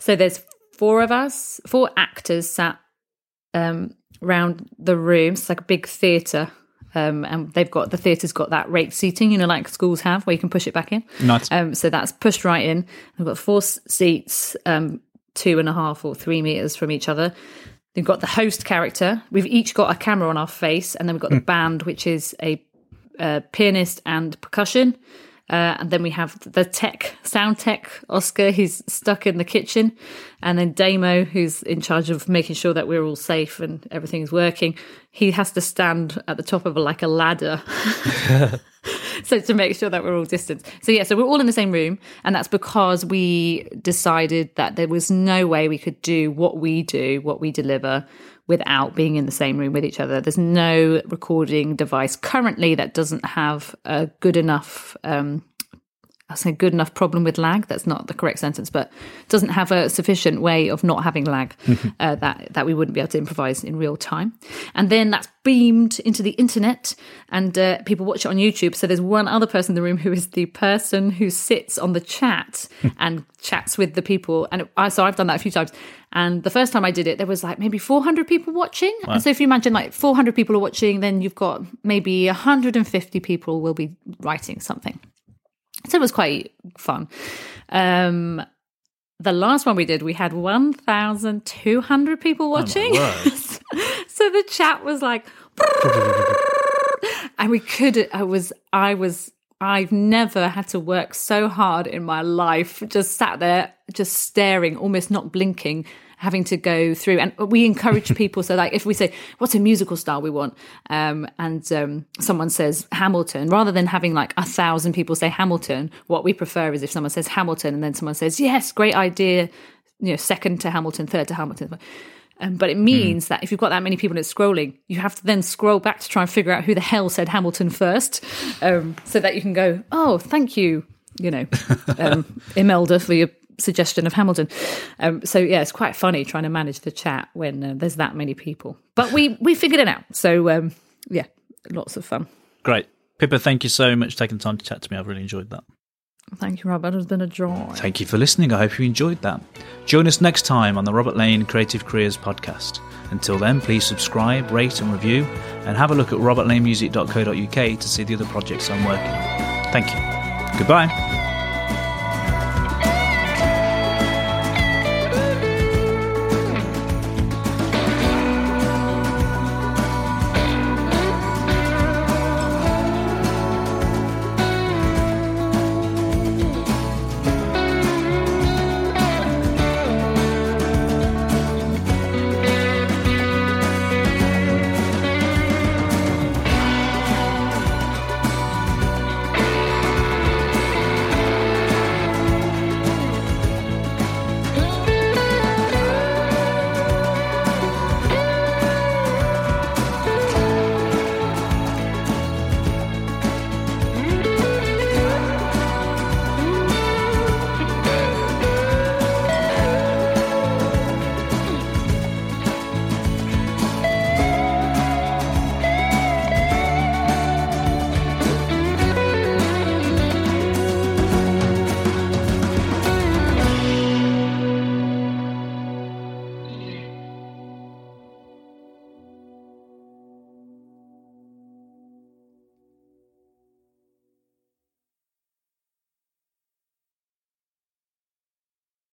D: So there's four of us, four actors sat um, around the room. It's like a big theatre. Um, and they've got the theatre's got that rate seating, you know, like schools have, where you can push it back in.
C: nice.
D: Um, so that's pushed right in. We've got four s- seats, um, two and a half or three meters from each other. We've got the host character. We've each got a camera on our face, and then we've got the band, which is a, uh pianist and percussion. Uh, and then we have the tech, sound tech, Oscar, who's stuck in the kitchen. And then Damo, who's in charge of making sure that we're all safe and everything is working. He has to stand at the top of a, like a ladder so to make sure that we're all distant. So yeah, so we're all in the same room, and that's because we decided that there was no way we could do what we do, what we deliver, without being in the same room with each other. There's no recording device currently that doesn't have a good enough. Um, I say good enough problem with lag. That's not the correct sentence, but doesn't have a sufficient way of not having lag uh, that that we wouldn't be able to improvise in real time. And then that's beamed into the internet, and uh, people watch it on YouTube. So there's one other person in the room who is the person who sits on the chat and chats with the people. And I so I've done that a few times. And the first time I did it, there was like maybe 400 people watching. And so if you imagine like 400 people are watching, then you've got maybe 150 people will be writing something. So it was quite fun. Um, the last one we did, we had 1,200 people watching.
C: word.
D: so the chat was like, and we could, I was, I was, I've never had to work so hard in my life. Just sat there, just staring, almost not blinking, having to go through. And we encourage people. so, like, if we say, "What's a musical style we want?" Um, and um, someone says Hamilton, rather than having like a thousand people say Hamilton, what we prefer is if someone says Hamilton and then someone says, "Yes, great idea," you know, second to Hamilton, third to Hamilton. Um, but it means that if you've got that many people and it's scrolling, you have to then scroll back to try and figure out who the hell said Hamilton first, um, so that you can go, oh, thank you, you know, um, Imelda for your suggestion of Hamilton. Um, so yeah, it's quite funny trying to manage the chat when uh, there's that many people. But we we figured it out. So um, yeah, lots of fun.
C: Great. Pippa, thank you so much for taking the time to chat to me. I've really enjoyed that.
D: Thank you, Robert. It's been a joy.
C: Thank you for listening. I hope you enjoyed that. Join us next time on the Robert Lane Creative Careers podcast. Until then, please subscribe, rate, and review, and have a look at robertlanemusic.co.uk to see the other projects I'm working on. Thank you. Goodbye.